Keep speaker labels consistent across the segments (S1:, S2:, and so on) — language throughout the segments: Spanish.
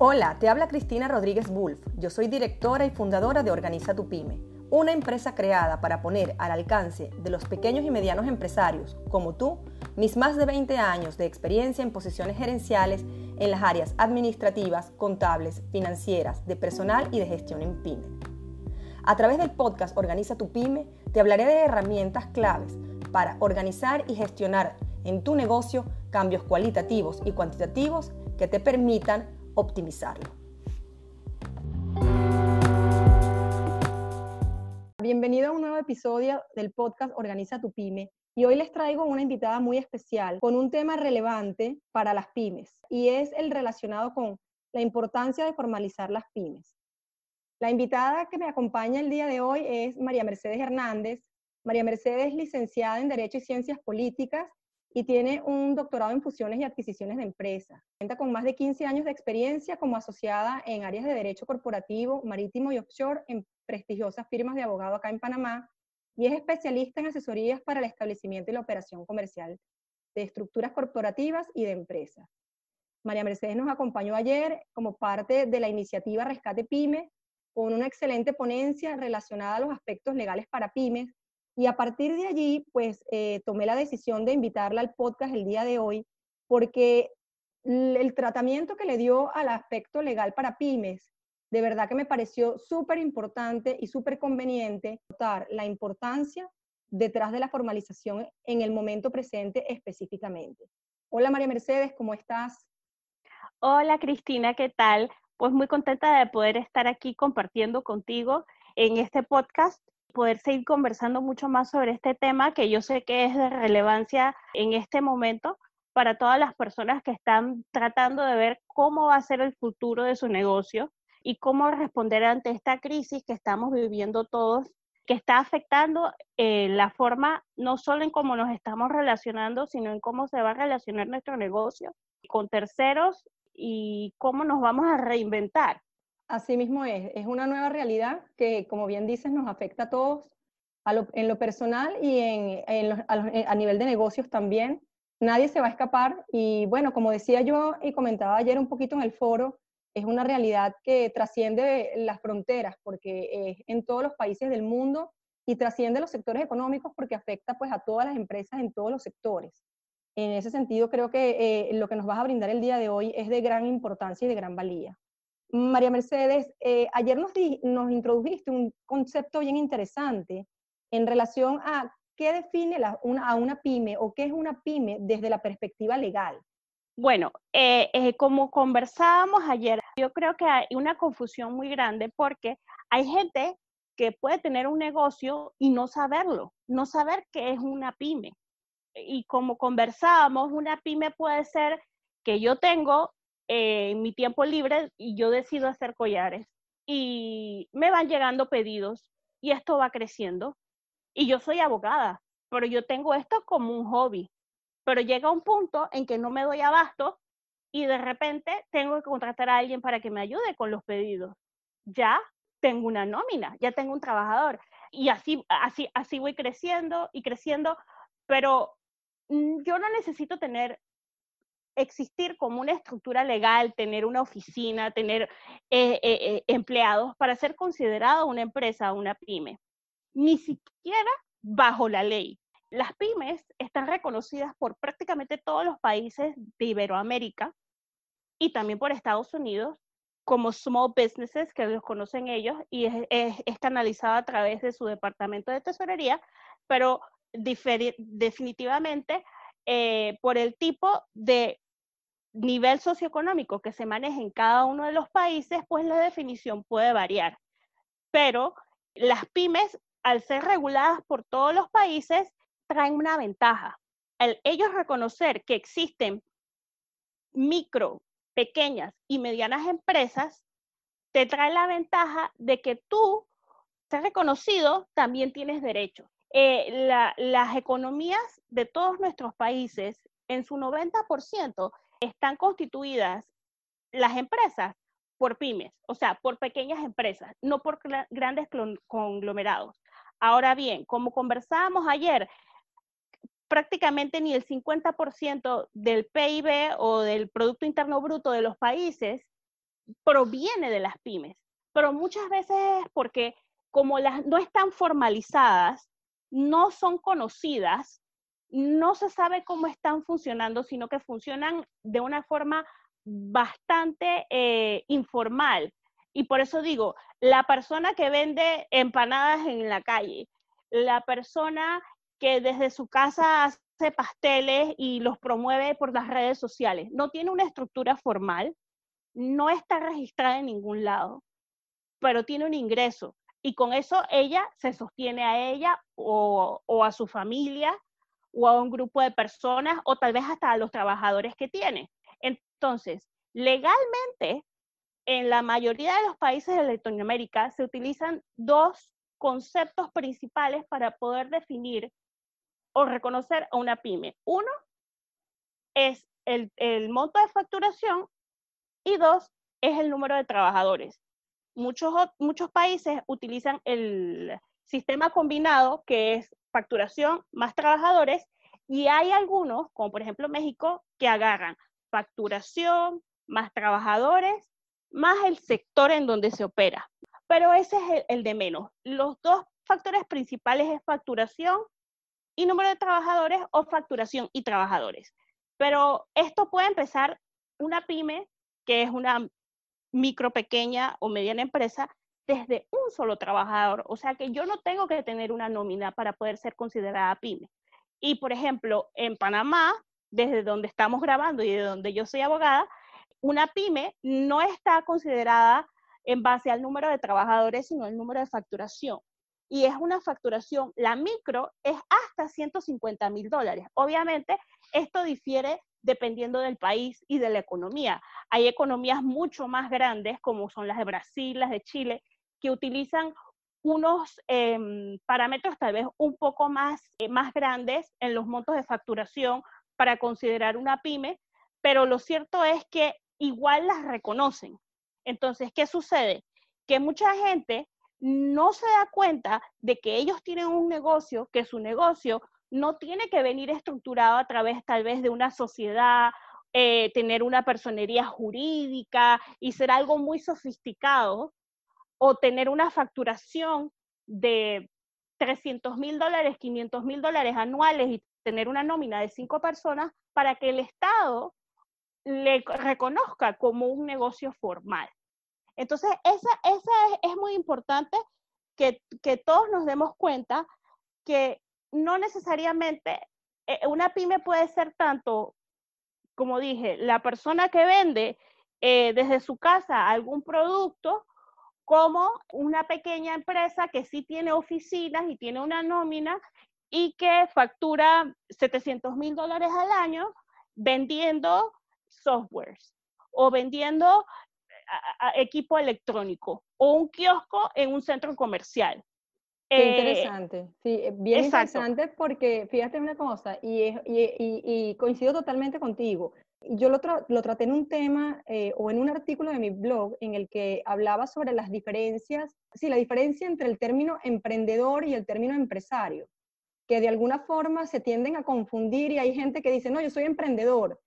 S1: Hola, te habla Cristina Rodríguez Wolf. Yo soy directora y fundadora de Organiza tu Pyme, una empresa creada para poner al alcance de los pequeños y medianos empresarios, como tú, mis más de 20 años de experiencia en posiciones gerenciales en las áreas administrativas, contables, financieras, de personal y de gestión en pyme. A través del podcast Organiza tu Pyme, te hablaré de herramientas claves para organizar y gestionar en tu negocio cambios cualitativos y cuantitativos que te permitan optimizarlo. Bienvenido a un nuevo episodio del podcast Organiza tu Pyme. Y hoy les traigo una invitada muy especial con un tema relevante para las pymes y es el relacionado con la importancia de formalizar las pymes. La invitada que me acompaña el día de hoy es María Mercedes Hernández. María Mercedes es licenciada en Derecho y Ciencias Políticas y tiene un doctorado en fusiones y adquisiciones de empresas. Cuenta con más de 15 años de experiencia como asociada en áreas de derecho corporativo, marítimo y offshore en prestigiosas firmas de abogado acá en Panamá y es especialista en asesorías para el establecimiento y la operación comercial de estructuras corporativas y de empresas. María Mercedes nos acompañó ayer como parte de la iniciativa Rescate Pyme con una excelente ponencia relacionada a los aspectos legales para pymes y a partir de allí, pues eh, tomé la decisión de invitarla al podcast el día de hoy, porque el tratamiento que le dio al aspecto legal para pymes, de verdad que me pareció súper importante y súper conveniente notar la importancia detrás de la formalización en el momento presente específicamente. Hola María Mercedes, ¿cómo estás?
S2: Hola Cristina, ¿qué tal? Pues muy contenta de poder estar aquí compartiendo contigo en este podcast poder seguir conversando mucho más sobre este tema que yo sé que es de relevancia en este momento para todas las personas que están tratando de ver cómo va a ser el futuro de su negocio y cómo responder ante esta crisis que estamos viviendo todos, que está afectando eh, la forma no solo en cómo nos estamos relacionando, sino en cómo se va a relacionar nuestro negocio con terceros y cómo nos vamos a reinventar.
S1: Así mismo es, es una nueva realidad que, como bien dices, nos afecta a todos en lo personal y en, a, nivel de negocios también. Nadie se va a escapar y bueno, como decía yo y comentaba ayer un poquito en el foro, es una realidad que trasciende las fronteras porque es en todos los países del mundo y trasciende los sectores económicos porque afecta pues a todas las empresas en todos los sectores. En ese sentido, creo que eh, lo que nos vas a brindar el día de hoy es de gran importancia y de gran valía. María Mercedes, eh, ayer nos, introdujiste un concepto bien interesante en relación a qué define a una pyme o qué es una pyme desde la perspectiva legal.
S2: Bueno, eh, eh, como conversábamos ayer, yo creo que hay una confusión muy grande porque hay gente que puede tener un negocio y no saberlo, no saber qué es una pyme. Y como conversábamos, una pyme puede ser que yo tengo eh, en mi tiempo libre y yo decido hacer collares y me van llegando pedidos y esto va creciendo. Y yo soy abogada, pero yo tengo esto como un hobby. Pero llega un punto en que no me doy abasto y de repente tengo que contratar a alguien para que me ayude con los pedidos. Ya tengo una nómina, ya tengo un trabajador y así así así voy creciendo y creciendo, pero mm, yo no necesito tener existir como una estructura legal, tener una oficina, tener eh, eh, eh, empleados para ser considerado una empresa, una pyme. Ni siquiera bajo la ley. Las pymes están reconocidas por prácticamente todos los países de Iberoamérica y también por Estados Unidos como small businesses, que los conocen ellos, y es, es, canalizado a través de su departamento de tesorería, pero definitivamente por el tipo de nivel socioeconómico que se maneja en cada uno de los países, pues la definición puede variar. Pero las pymes, al ser reguladas por todos los países, traen una ventaja. El ellos reconocer que existen micro, pequeñas y medianas empresas, te trae la ventaja de que tú, ser reconocido, también tienes derechos. Eh, las economías de todos nuestros países, en su 90%, están constituidas las empresas por pymes, o sea, por pequeñas empresas, no por grandes conglomerados. Ahora bien, como conversábamos ayer, prácticamente ni el 50% del PIB o del Producto Interno Bruto de los países proviene de las pymes, pero muchas veces es porque como las no están formalizadas, no son conocidas, no se sabe cómo están funcionando, sino que funcionan de una forma bastante eh, informal. Y por eso digo, la persona que vende empanadas en la calle, la persona que desde su casa hace pasteles y los promueve por las redes sociales, no tiene una estructura formal, no está registrada en ningún lado, pero tiene un ingreso. Y con eso ella se sostiene a ella o, o a su familia o a un grupo de personas o tal vez hasta a los trabajadores que tiene. Entonces, legalmente, en la mayoría de los países de Latinoamérica se utilizan dos conceptos principales para poder definir o reconocer a una pyme. Uno es el, el monto de facturación y dos es el número de trabajadores. Muchos, muchos países utilizan el sistema combinado, que es facturación más trabajadores, y hay algunos, como por ejemplo México, que agarran facturación más trabajadores, más el sector en donde se opera. Pero ese es el, de menos. Los dos factores principales es facturación y número de trabajadores o facturación y trabajadores. Pero esto puede empezar una pyme, que es una micro, pequeña o mediana empresa, desde un solo trabajador. O sea que yo no tengo que tener una nómina para poder ser considerada pyme. Y por ejemplo, en Panamá, desde donde estamos grabando y de donde yo soy abogada, una pyme no está considerada en base al número de trabajadores, sino el número de facturación. Y es una facturación, la micro es hasta 150 mil dólares. Obviamente, esto difiere dependiendo del país y de la economía. Hay economías mucho más grandes, como son las de Brasil, las de Chile, que utilizan unos em, parámetros tal vez un poco más, eh, más grandes en los montos de facturación para considerar una pyme, pero lo cierto es que igual las reconocen. Entonces, ¿qué sucede? Que mucha gente no se da cuenta de que ellos tienen un negocio, que su negocio no tiene que venir estructurado a través tal vez de una sociedad, eh, tener una personería jurídica y ser algo muy sofisticado, o tener una facturación de 300 mil dólares, 500 mil dólares anuales y tener una nómina de cinco personas para que el Estado le reconozca como un negocio formal. Entonces, esa, esa es, muy importante que, que, todos nos demos cuenta que no necesariamente eh, una pyme puede ser tanto, como dije, la persona que vende eh, desde su casa algún producto como una pequeña empresa que sí tiene oficinas y tiene una nómina y que factura 700 mil dólares al año vendiendo softwares o vendiendo equipo electrónico o un kiosco en un centro comercial.
S1: Qué eh, interesante, sí, eh, bien interesante porque fíjate una cosa, y, y, coincido totalmente contigo. Yo lo, lo traté en un tema eh, o en un artículo de mi blog en el que hablaba sobre las diferencias, sí, la diferencia entre el término emprendedor y el término empresario, que de alguna forma se tienden a confundir y hay gente que dice, no, yo soy emprendedor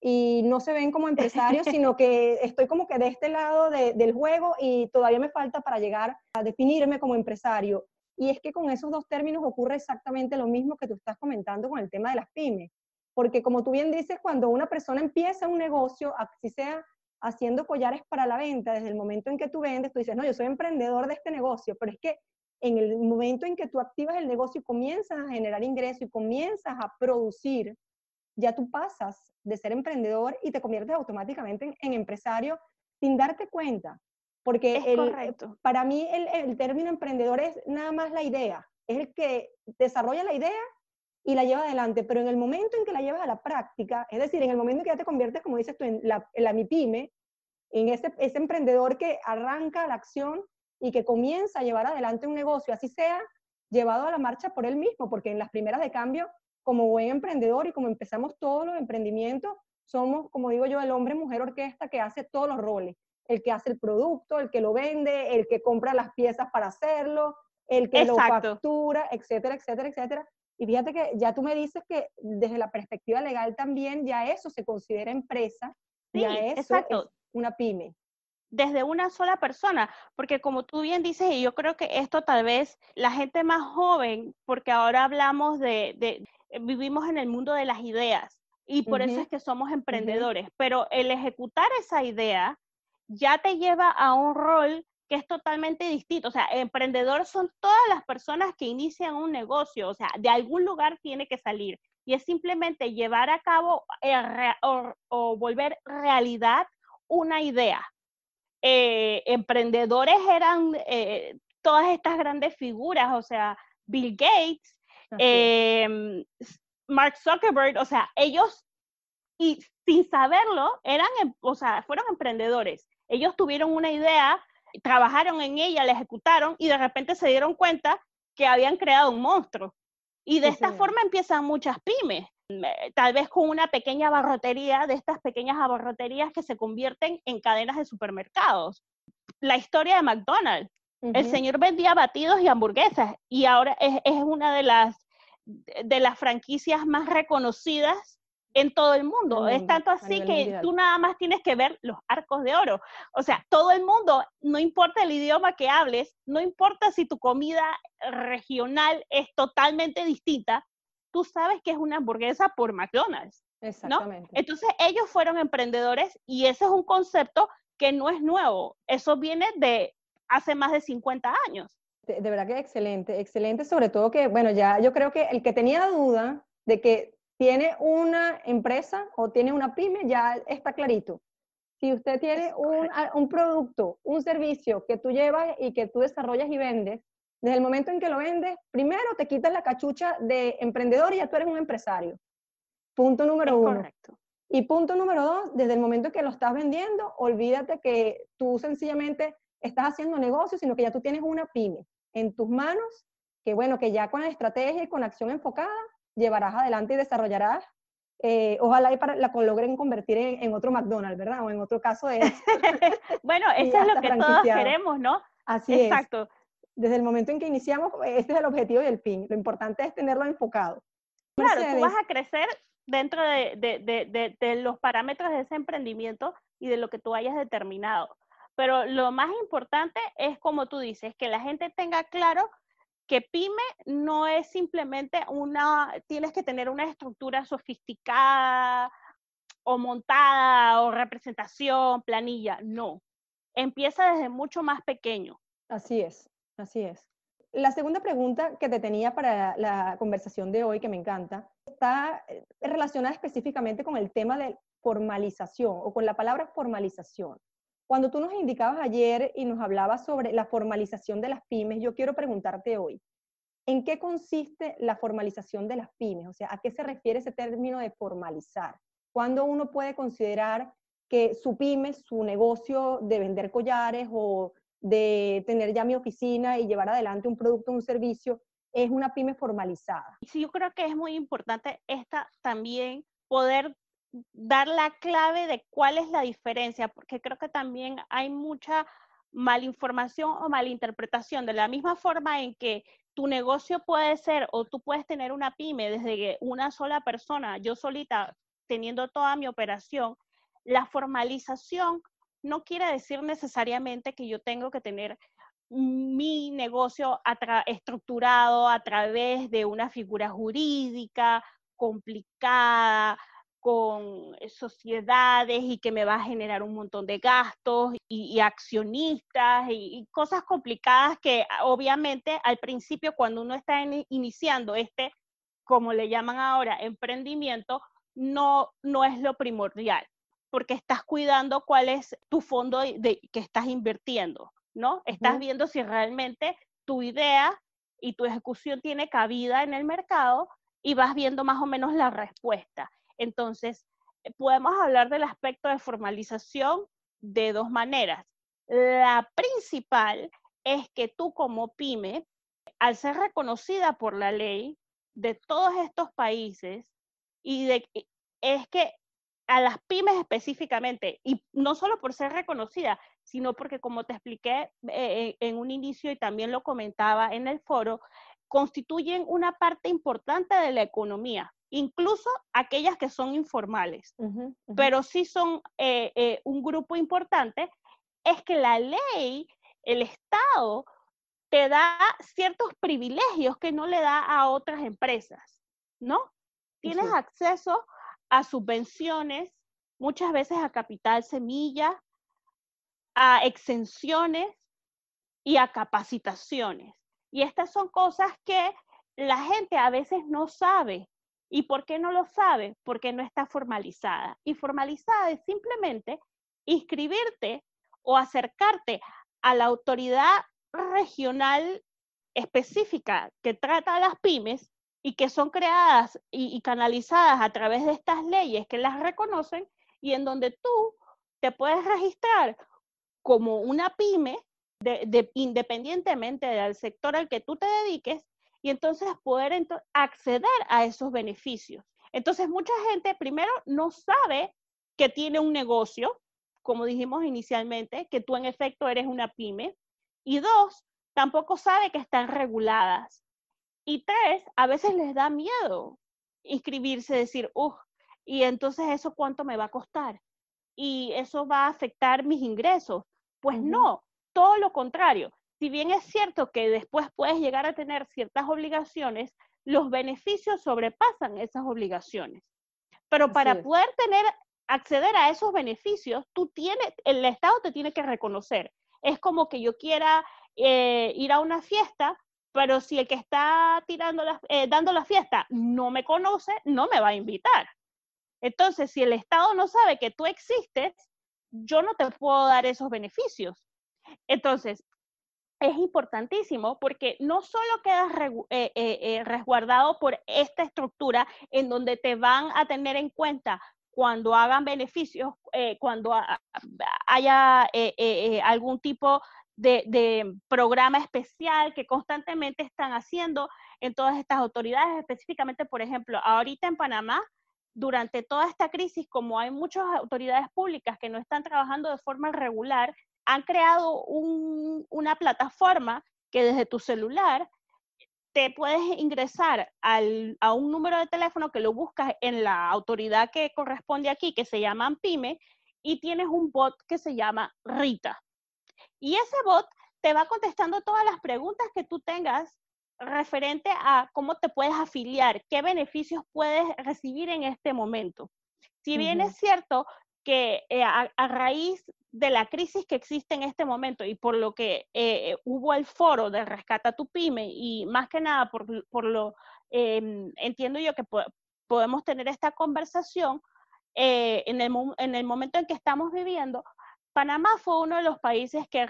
S1: y no se ven como empresarios, sino que estoy como que de este lado del juego y todavía me falta para llegar a definirme como empresario. Y es que con esos dos términos ocurre exactamente lo mismo que tú estás comentando con el tema de las pymes porque como tú bien dices, cuando una persona empieza un negocio, así sea haciendo collares para la venta, desde el momento en que tú vendes, tú dices, no, yo soy emprendedor de este negocio, pero es que en el momento en que tú activas el negocio y comienzas a generar ingresos y comienzas a producir, ya tú pasas de ser emprendedor y te conviertes automáticamente en, empresario sin darte cuenta. Porque el, para mí el, el término emprendedor es nada más la idea, es el que desarrolla la idea y la lleva adelante, pero en el momento en que la llevas a la práctica, es decir, en el momento en que ya te conviertes, como dices tú, en la, en la MIPYME, en ese, ese emprendedor que arranca la acción y que comienza a llevar adelante un negocio, así sea llevado a la marcha por él mismo, porque en las primeras de cambio, como buen emprendedor y como empezamos todos los emprendimientos, somos, como digo yo, el hombre, mujer, orquesta que hace todos los roles. El que hace el producto, el que lo vende, el que compra las piezas para hacerlo, el que lo factura, etcétera, etcétera, etcétera. Y fíjate que ya tú me dices que desde la perspectiva legal también ya eso se considera empresa, ya eso es una pyme.
S2: desde una sola persona, porque como tú bien dices, y yo creo que esto tal vez la gente más joven, porque ahora hablamos de, de vivimos en el mundo de las ideas y por eso es que somos emprendedores, pero el ejecutar esa idea ya te lleva a un rol que es totalmente distinto. O sea, emprendedor son todas las personas que inician un negocio, o sea, de algún lugar tiene que salir. Y es simplemente llevar a cabo eh, o, volver realidad una idea. Eh, emprendedores eran eh, todas estas grandes figuras, o sea, Bill Gates, em, Mark Zuckerberg, o sea, ellos y sin saberlo eran, em, o sea, fueron emprendedores. Ellos tuvieron una idea, trabajaron en ella, la ejecutaron y de repente se dieron cuenta que habían creado un monstruo. Y de esta forma empiezan muchas pymes, tal vez con una pequeña abarrotería, de estas pequeñas abarroterías que se convierten en cadenas de supermercados. La historia de McDonald's. El señor vendía batidos y hamburguesas y ahora es, es una de las, de las franquicias más reconocidas en todo el mundo. es tanto así que tú nada más tienes que ver los arcos de oro. O sea, todo el mundo, no importa el idioma que hables, no importa si tu comida regional es totalmente distinta, tú sabes que es una hamburguesa por McDonald's. Exactamente. Entonces ellos fueron emprendedores y ese es un concepto que no es nuevo. Eso viene de hace más de 50 años.
S1: De, de verdad que excelente, excelente, sobre todo que, bueno, ya yo creo que el que tenía duda de que tiene una empresa o tiene una pyme, ya está clarito. Si usted tiene un, un, producto, un servicio que tú llevas y que tú desarrollas y vendes, desde el momento en que lo vendes, primero te quitas la cachucha de emprendedor y ya tú eres un empresario. Punto número uno. Correcto. Y punto número dos, desde el momento en que lo estás vendiendo, olvídate que tú sencillamente estás haciendo negocio, sino que ya tú tienes una pyme en tus manos, que bueno, que ya con la estrategia y con acción enfocada, llevarás adelante y desarrollarás. Eh, ojalá y para, la logren convertir en, otro McDonald's, ¿verdad? O en otro caso de
S2: bueno, eso es lo que todos queremos, ¿no?
S1: Así Exacto. Desde el momento en que iniciamos, este es el objetivo y el fin. Lo importante es tenerlo enfocado.
S2: Claro, tú vas a crecer dentro de, de, de, de, los parámetros de ese emprendimiento y de lo que tú hayas determinado. Pero lo más importante es, como tú dices, que la gente tenga claro que pyme no es simplemente una, tienes que tener una estructura sofisticada o montada o representación, planilla, no. Empieza desde mucho más pequeño.
S1: Así es, así es. La segunda pregunta que te tenía para la conversación de hoy, que me encanta, está eh, relacionada específicamente con el tema de formalización o con la palabra formalización. Cuando tú nos indicabas ayer y nos hablabas sobre la formalización de las pymes, yo quiero preguntarte hoy, ¿en qué consiste la formalización de las pymes? O sea, ¿a qué se refiere ese término de formalizar? ¿Cuándo uno puede considerar que su pyme, su negocio de vender collares o de tener ya mi oficina y llevar adelante un producto un servicio es una pyme formalizada?
S2: Sí, yo creo que es muy importante esta también poder dar la clave de cuál es la diferencia, porque creo que también hay mucha malinformación o malinterpretación, de la misma forma en que tu negocio puede ser o tú puedes tener una pyme desde que una sola persona, yo solita, teniendo toda mi operación, la formalización no quiere decir necesariamente que yo tengo que tener mi negocio estructurado a través de una figura jurídica complicada, con sociedades y que me va a generar un montón de gastos y, accionistas y, cosas complicadas que ah, obviamente al principio cuando uno está iniciando este, como le llaman ahora, emprendimiento, no, no es lo primordial, porque estás cuidando cuál es tu fondo de, que estás invirtiendo, ¿no? Estás viendo si realmente tu idea y tu ejecución tiene cabida en el mercado y vas viendo más o menos la respuesta. Entonces, eh, podemos hablar del aspecto de formalización de dos maneras. La principal es que tú como pyme, al ser reconocida por la ley de todos estos países, y es que a las pymes específicamente, y no solo por ser reconocida, sino porque como te expliqué eh, en un inicio y también lo comentaba en el foro, constituyen una parte importante de la economía incluso aquellas que son informales, pero sí son eh, eh, un grupo importante es que la ley, el Estado, te da ciertos privilegios que no le da a otras empresas, ¿no? Tienes acceso a subvenciones, muchas veces a capital semilla, a exenciones y a capacitaciones. Y estas son cosas que la gente a veces no sabe. ¿Y por qué no lo sabe? Porque no está formalizada. Y formalizada es simplemente inscribirte o acercarte a la autoridad regional específica que trata a las pymes y que son creadas y, canalizadas a través de estas leyes que las reconocen y en donde tú te puedes registrar como una pyme de, independientemente del sector al que tú te dediques y entonces poder acceder a esos beneficios. Entonces mucha gente primero no sabe que tiene un negocio, como dijimos inicialmente, que tú en efecto eres una pyme. Y dos, tampoco sabe que están reguladas. Y tres, a veces les da miedo inscribirse, decir, uff, y entonces eso cuánto me va a costar. Y eso va a afectar mis ingresos. Pues no, todo lo contrario. Si bien es cierto que después puedes llegar a tener ciertas obligaciones, los beneficios sobrepasan esas obligaciones. Pero para poder tener, acceder a esos beneficios, tú tienes, el Estado te tiene que reconocer. Es como que yo quiera eh, ir a una fiesta, pero si el que está tirando eh, dando la fiesta no me conoce, no me va a invitar. Entonces, si el Estado no sabe que tú existes, yo no te puedo dar esos beneficios. Entonces, es importantísimo porque no solo quedas eh, resguardado por esta estructura en donde te van a tener en cuenta cuando hagan beneficios, cuando haya algún tipo de, programa especial que constantemente están haciendo en todas estas autoridades, específicamente, por ejemplo, ahorita en Panamá, durante toda esta crisis, como hay muchas autoridades públicas que no están trabajando de forma regular, han creado una plataforma que desde tu celular te puedes ingresar a un número de teléfono que lo buscas en la autoridad que corresponde aquí, que se llama PYME, y tienes un bot que se llama Rita. Y ese bot te va contestando todas las preguntas que tú tengas referente a cómo te puedes afiliar, qué beneficios puedes recibir en este momento. Si bien es cierto que eh, a, raíz de la crisis que existe en este momento y por lo que eh, hubo el foro de Rescata tu Pyme y más que nada por, lo, em, entiendo yo que podemos tener esta conversación eh, en, el, en el momento en que estamos viviendo, Panamá fue uno de los países que,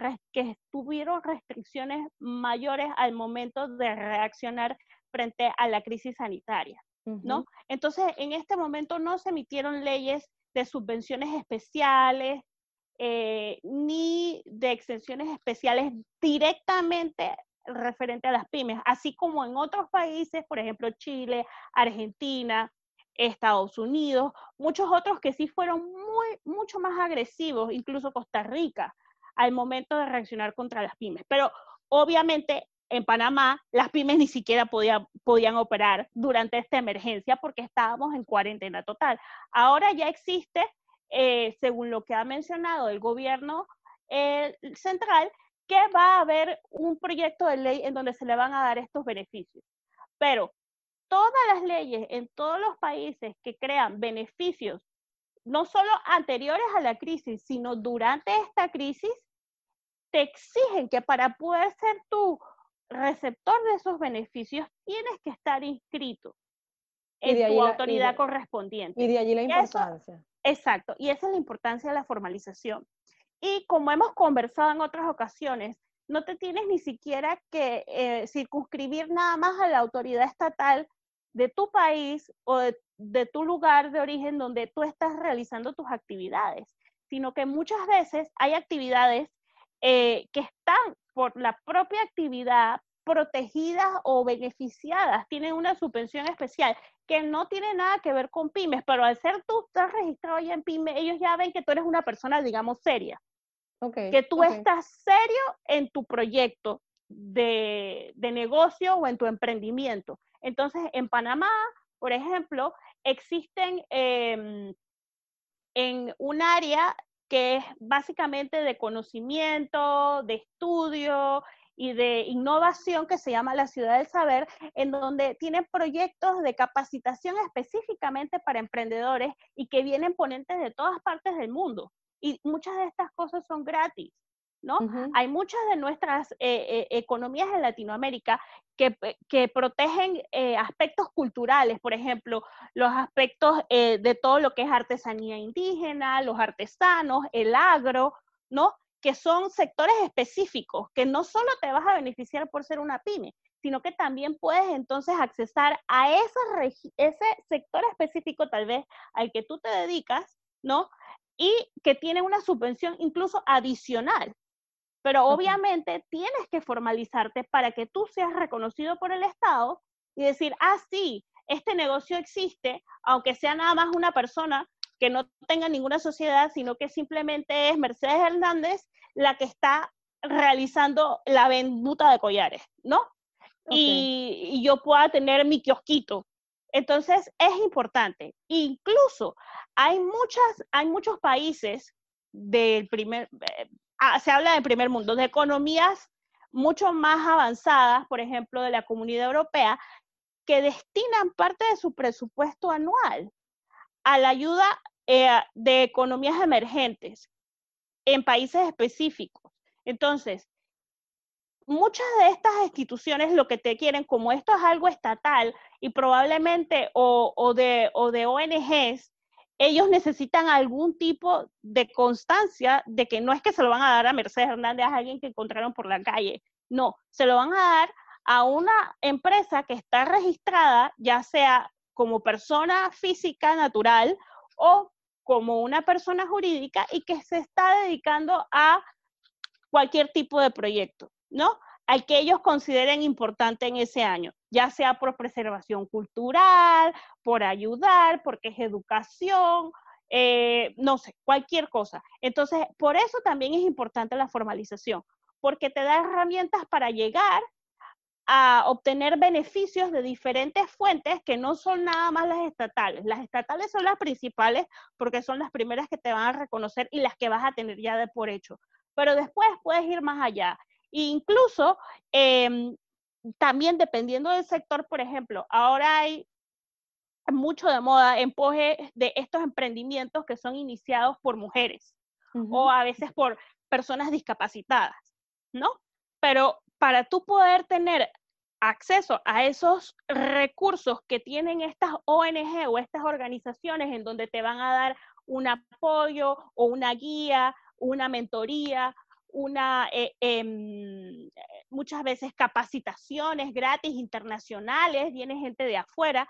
S2: tuvieron restricciones mayores al momento de reaccionar frente a la crisis sanitaria, ¿no? Entonces, en este momento no se emitieron leyes de subvenciones especiales eh, ni de exenciones especiales directamente referente a las pymes, así como en otros países, por ejemplo, Chile, Argentina, Estados Unidos, muchos otros que sí fueron muy, mucho más agresivos, incluso Costa Rica, al momento de reaccionar contra las pymes. Pero obviamente en Panamá las pymes ni siquiera podían operar durante esta emergencia porque estábamos en cuarentena total. Ahora ya existe, eh, según lo que ha mencionado el gobierno eh, central, que va a haber un proyecto de ley en donde se le van a dar estos beneficios. Pero todas las leyes en todos los países que crean beneficios, no solo anteriores a la crisis, sino durante esta crisis, te exigen que para poder ser tu receptor de esos beneficios, tienes que estar inscrito en tu autoridad correspondiente.
S1: Y de allí la importancia.
S2: Exacto, y esa es la importancia de la formalización. Y como hemos conversado en otras ocasiones, no te tienes ni siquiera que eh, circunscribir nada más a la autoridad estatal de tu país o de, tu lugar de origen donde tú estás realizando tus actividades, sino que muchas veces hay actividades eh, que están por la propia actividad protegidas o beneficiadas, tienen una subvención especial que no tiene nada que ver con pymes, pero al ser tú estás registrado ya en pyme, ellos ya ven que tú eres una persona, digamos, seria. que tú estás serio en tu proyecto de, de, negocio o en tu emprendimiento. Entonces, en Panamá, por ejemplo, existen em, en un área que es básicamente de conocimiento, de estudio y de innovación que se llama la Ciudad del Saber, en donde tienen proyectos de capacitación específicamente para emprendedores y que vienen ponentes de todas partes del mundo. Y muchas de estas cosas son gratis. ¿no? Hay muchas de nuestras eh, eh, economías en Latinoamérica que, que protegen eh, aspectos culturales, por ejemplo, los aspectos de todo lo que es artesanía indígena, los artesanos, el agro, ¿no? Que son sectores específicos, que no solo te vas a beneficiar por ser una pyme, sino que también puedes entonces accesar a ese, ese sector específico tal vez al que tú te dedicas, ¿no? Y que tiene una subvención incluso adicional, pero obviamente tienes que formalizarte para que tú seas reconocido por el Estado y decir, ah, sí, este negocio existe, aunque sea nada más una persona que no tenga ninguna sociedad, sino que simplemente es Mercedes Hernández la que está realizando la venduta de collares, ¿no? Y, y, yo pueda tener mi kiosquito. Entonces, es importante. Incluso hay, muchas, hay muchos países del primer, eh, Ah, se habla de primer mundo, de economías mucho más avanzadas, por ejemplo, de la Comunidad Europea, que destinan parte de su presupuesto anual a la ayuda eh, de economías emergentes en países específicos. Entonces, muchas de estas instituciones lo que te quieren, como esto es algo estatal y probablemente o, de, o de ONGs, ellos necesitan algún tipo de constancia de que no es que se lo van a dar a Mercedes Hernández, a alguien que encontraron por la calle, no, se lo van a dar a una empresa que está registrada, ya sea como persona física natural o como una persona jurídica y que se está dedicando a cualquier tipo de proyecto, ¿no? Al que ellos consideren importante en ese año ya sea por preservación cultural, por ayudar, porque es educación, eh, no sé, cualquier cosa. Entonces, por eso también es importante la formalización, porque te da herramientas para llegar a obtener beneficios de diferentes fuentes que no son nada más las estatales. Las estatales son las principales porque son las primeras que te van a reconocer y las que vas a tener ya de por hecho. Pero después puedes ir más allá. E incluso em, también dependiendo del sector, por ejemplo, ahora hay mucho de moda empuje de estos emprendimientos que son iniciados por mujeres o a veces por personas discapacitadas, ¿no? Pero para tú poder tener acceso a esos recursos que tienen estas ONG o estas organizaciones en donde te van a dar un apoyo o una guía, una mentoría una, eh, em, muchas veces capacitaciones gratis internacionales, viene gente de afuera,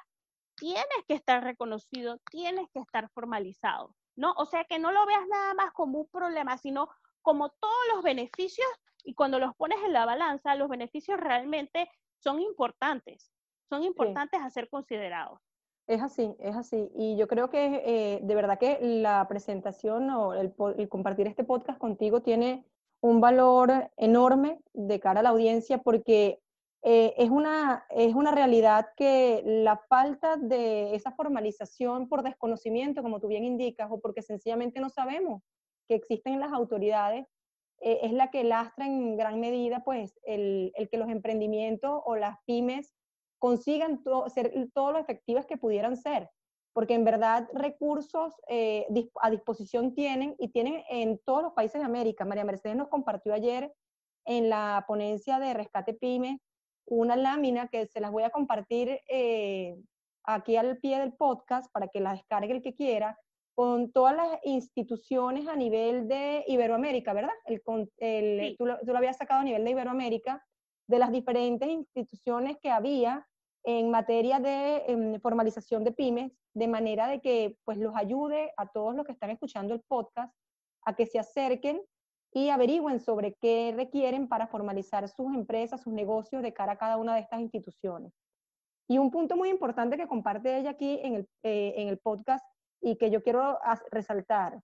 S2: tienes que estar reconocido, tienes que estar formalizado, ¿no? O sea, que no lo veas nada más como un problema, sino como todos los beneficios y cuando los pones en la balanza, los beneficios realmente son importantes, son importantes a ser considerados.
S1: Es así, es así. Y yo creo que eh, de verdad que la presentación o el, compartir este podcast contigo tiene un valor enorme de cara a la audiencia porque eh, es, una, es una realidad que la falta de esa formalización por desconocimiento, como tú bien indicas, o porque sencillamente no sabemos que existen las autoridades, eh, es la que lastra en gran medida pues, el, el que los emprendimientos o las pymes consigan ser todo lo efectivas que pudieran ser porque en verdad recursos eh, a disposición tienen y tienen en todos los países de América. María Mercedes nos compartió ayer en la ponencia de Rescate Pyme una lámina que se las voy a compartir eh, aquí al pie del podcast para que la descargue el que quiera, con todas las instituciones a nivel de Iberoamérica, ¿verdad? El, el, tú, lo, tú lo habías sacado a nivel de Iberoamérica, de las diferentes instituciones que había en materia de em, formalización de pymes, de manera de que pues los ayude a todos los que están escuchando el podcast a que se acerquen y averigüen sobre qué requieren para formalizar sus empresas, sus negocios de cara a cada una de estas instituciones. Y un punto muy importante que comparte ella aquí en el, eh, en el podcast y que yo quiero resaltar.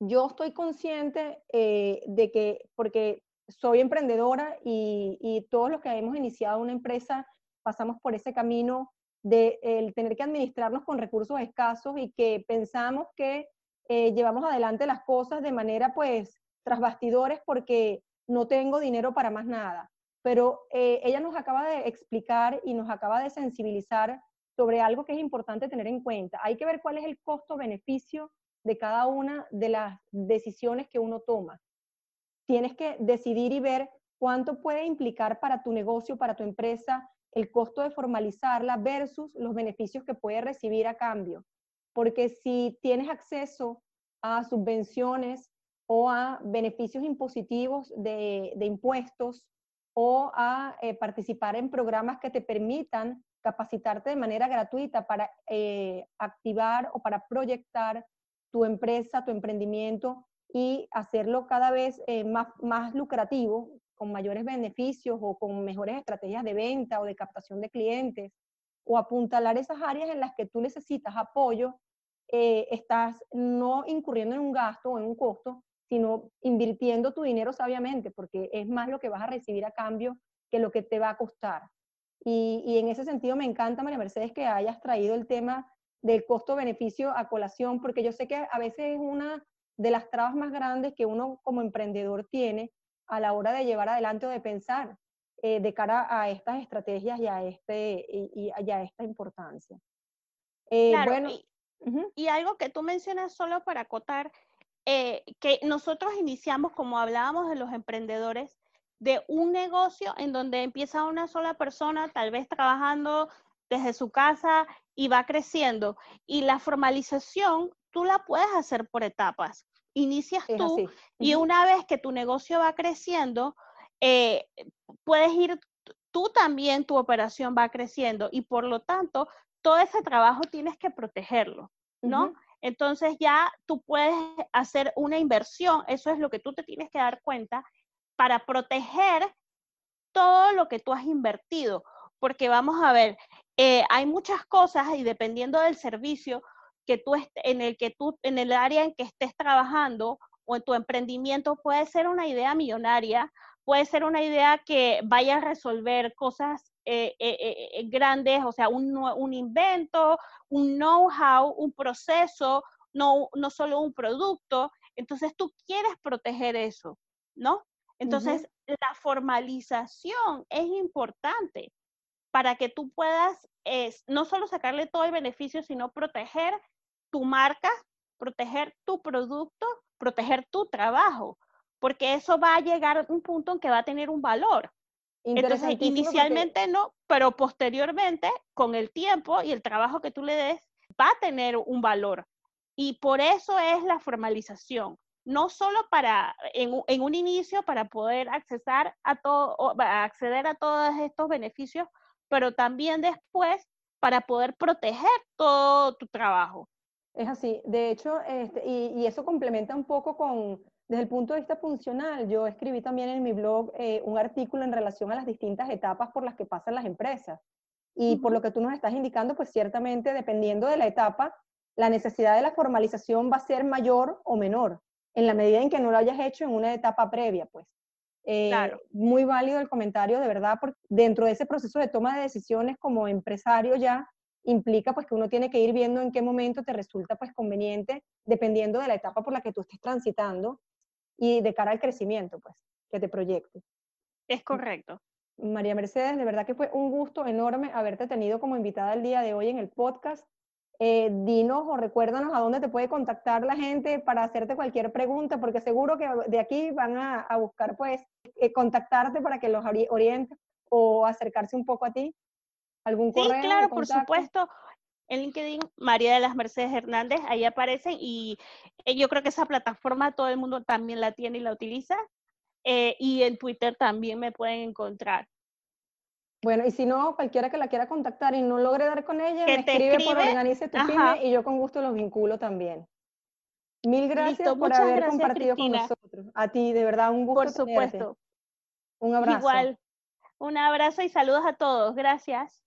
S1: Yo estoy consciente eh, de que, porque soy emprendedora y, todos los que hemos iniciado una empresa pasamos por ese camino de el tener que administrarnos con recursos escasos y que pensamos que eh, llevamos adelante las cosas de manera pues tras bastidores porque no tengo dinero para más nada. Pero eh, ella nos acaba de explicar y nos acaba de sensibilizar sobre algo que es importante tener en cuenta. Hay que ver cuál es el costo-beneficio de cada una de las decisiones que uno toma. Tienes que decidir y ver cuánto puede implicar para tu negocio, para tu empresa, el costo de formalizarla versus los beneficios que puede recibir a cambio. Porque si tienes acceso a subvenciones o a beneficios impositivos de, impuestos o a eh, participar en programas que te permitan capacitarte de manera gratuita para eh, activar o para proyectar tu empresa, tu emprendimiento y hacerlo cada vez eh, más, más lucrativo, con mayores beneficios o con mejores estrategias de venta o de captación de clientes, o apuntalar esas áreas en las que tú necesitas apoyo, eh, estás no incurriendo en un gasto o en un costo, sino invirtiendo tu dinero sabiamente, porque es más lo que vas a recibir a cambio que lo que te va a costar. Y, y en ese sentido me encanta, María Mercedes, que hayas traído el tema del costo-beneficio a colación, porque yo sé que a veces es una de las trabas más grandes que uno como emprendedor tiene a la hora de llevar adelante o de pensar eh, de cara a estas estrategias y a, este, y, a esta importancia.
S2: Eh, bueno, y, algo que tú mencionas solo para acotar, eh, que nosotros iniciamos, como hablábamos de los emprendedores, de un negocio en donde empieza una sola persona, tal vez trabajando desde su casa y va creciendo. Y la formalización tú la puedes hacer por etapas. Inicias tú y una vez que tu negocio va creciendo, eh, puedes ir, tú también, tu operación va creciendo y por lo tanto, todo ese trabajo tienes que protegerlo, ¿no? Entonces ya tú puedes hacer una inversión, eso es lo que tú te tienes que dar cuenta para proteger todo lo que tú has invertido, porque vamos a ver, eh, hay muchas cosas y dependiendo del servicio que tú en el que tú en el área en que estés trabajando o en tu emprendimiento puede ser una idea millonaria, puede ser una idea que vaya a resolver cosas eh, eh, grandes, o sea, un, un invento, un know-how, un proceso, no, no solo un producto. Entonces tú quieres proteger eso, ¿no? Entonces, la formalización es importante para que tú puedas no solo sacarle todo el beneficio, sino proteger tu marca, proteger tu producto, proteger tu trabajo, porque eso va a llegar a un punto en que va a tener un valor. Entonces, inicialmente no, pero posteriormente, con el tiempo y el trabajo que tú le des, va a tener un valor. Y por eso es la formalización, no solo para, en, en un inicio, para poder accesar a todo, acceder a todos estos beneficios, pero también después para poder proteger todo tu trabajo.
S1: Es así. De hecho, este, y, eso complementa un poco con, desde el punto de vista funcional, yo escribí también en mi blog eh, un artículo en relación a las distintas etapas por las que pasan las empresas. Y por lo que tú nos estás indicando, pues ciertamente, dependiendo de la etapa, la necesidad de la formalización va a ser mayor o menor, en la medida en que no lo hayas hecho en una etapa previa, pues. Eh, claro. Muy válido el comentario, de verdad, porque dentro de ese proceso de toma de decisiones como empresario ya implica pues que uno tiene que ir viendo en qué momento te resulta pues conveniente, dependiendo de la etapa por la que tú estés transitando y de cara al crecimiento pues que te proyecte.
S2: Es correcto.
S1: María Mercedes, de verdad que fue un gusto enorme haberte tenido como invitada el día de hoy en el podcast. Eh, dinos o recuérdanos a dónde te puede contactar la gente para hacerte cualquier pregunta, porque seguro que de aquí van a, buscar pues eh, contactarte para que los orientes o acercarse un poco a ti. ¿Algún correo?
S2: Sí, claro, por supuesto. En LinkedIn, María de las Mercedes Hernández, ahí aparecen y eh, yo creo que esa plataforma todo el mundo también la tiene y la utiliza. y en Twitter también me pueden encontrar.
S1: Bueno, y si no, cualquiera que la quiera contactar y no logre dar con ella, me escribe, por Organice tu Pyme y yo con gusto los vinculo también. Mil gracias por haber compartido con nosotros. A ti, de verdad, un gusto.
S2: Por supuesto.
S1: Un abrazo.
S2: Igual. Un abrazo y saludos a todos. Gracias.